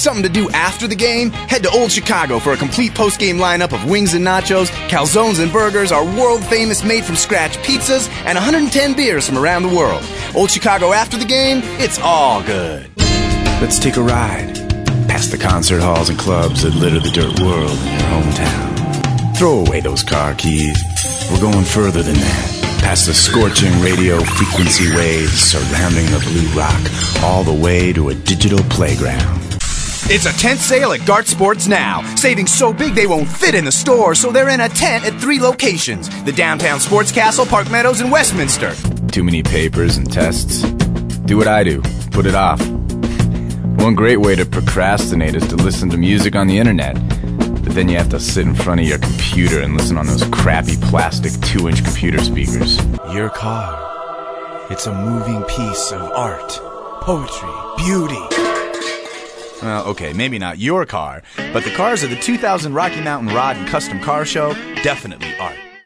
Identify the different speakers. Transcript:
Speaker 1: something to do after the game? Head to Old Chicago for a complete post-game lineup of wings and nachos, calzones and burgers, our world-famous made-from-scratch pizzas, and 110 beers from around the world. Old Chicago after the game, it's all good.
Speaker 2: Let's take a ride past the concert halls and clubs that litter the dirt world in your hometown. Throw away those car keys. We're going further than that. Past the scorching radio frequency waves surrounding the blue rock, all the way to a digital playground.
Speaker 1: It's a tent sale at Gart Sports now. Savings so big they won't fit in the store, so they're in a tent at three locations the downtown Sports Castle, Park Meadows, and Westminster.
Speaker 2: Too many papers and tests? Do what I do put it off. One great way to procrastinate is to listen to music on the internet. But then you have to sit in front of your computer and listen on those crappy plastic two inch computer speakers.
Speaker 3: Your car. It's a moving piece of art, poetry, beauty.
Speaker 4: Well, okay, maybe not your car, but the cars of the 2000 Rocky Mountain Rod and Custom Car Show definitely art.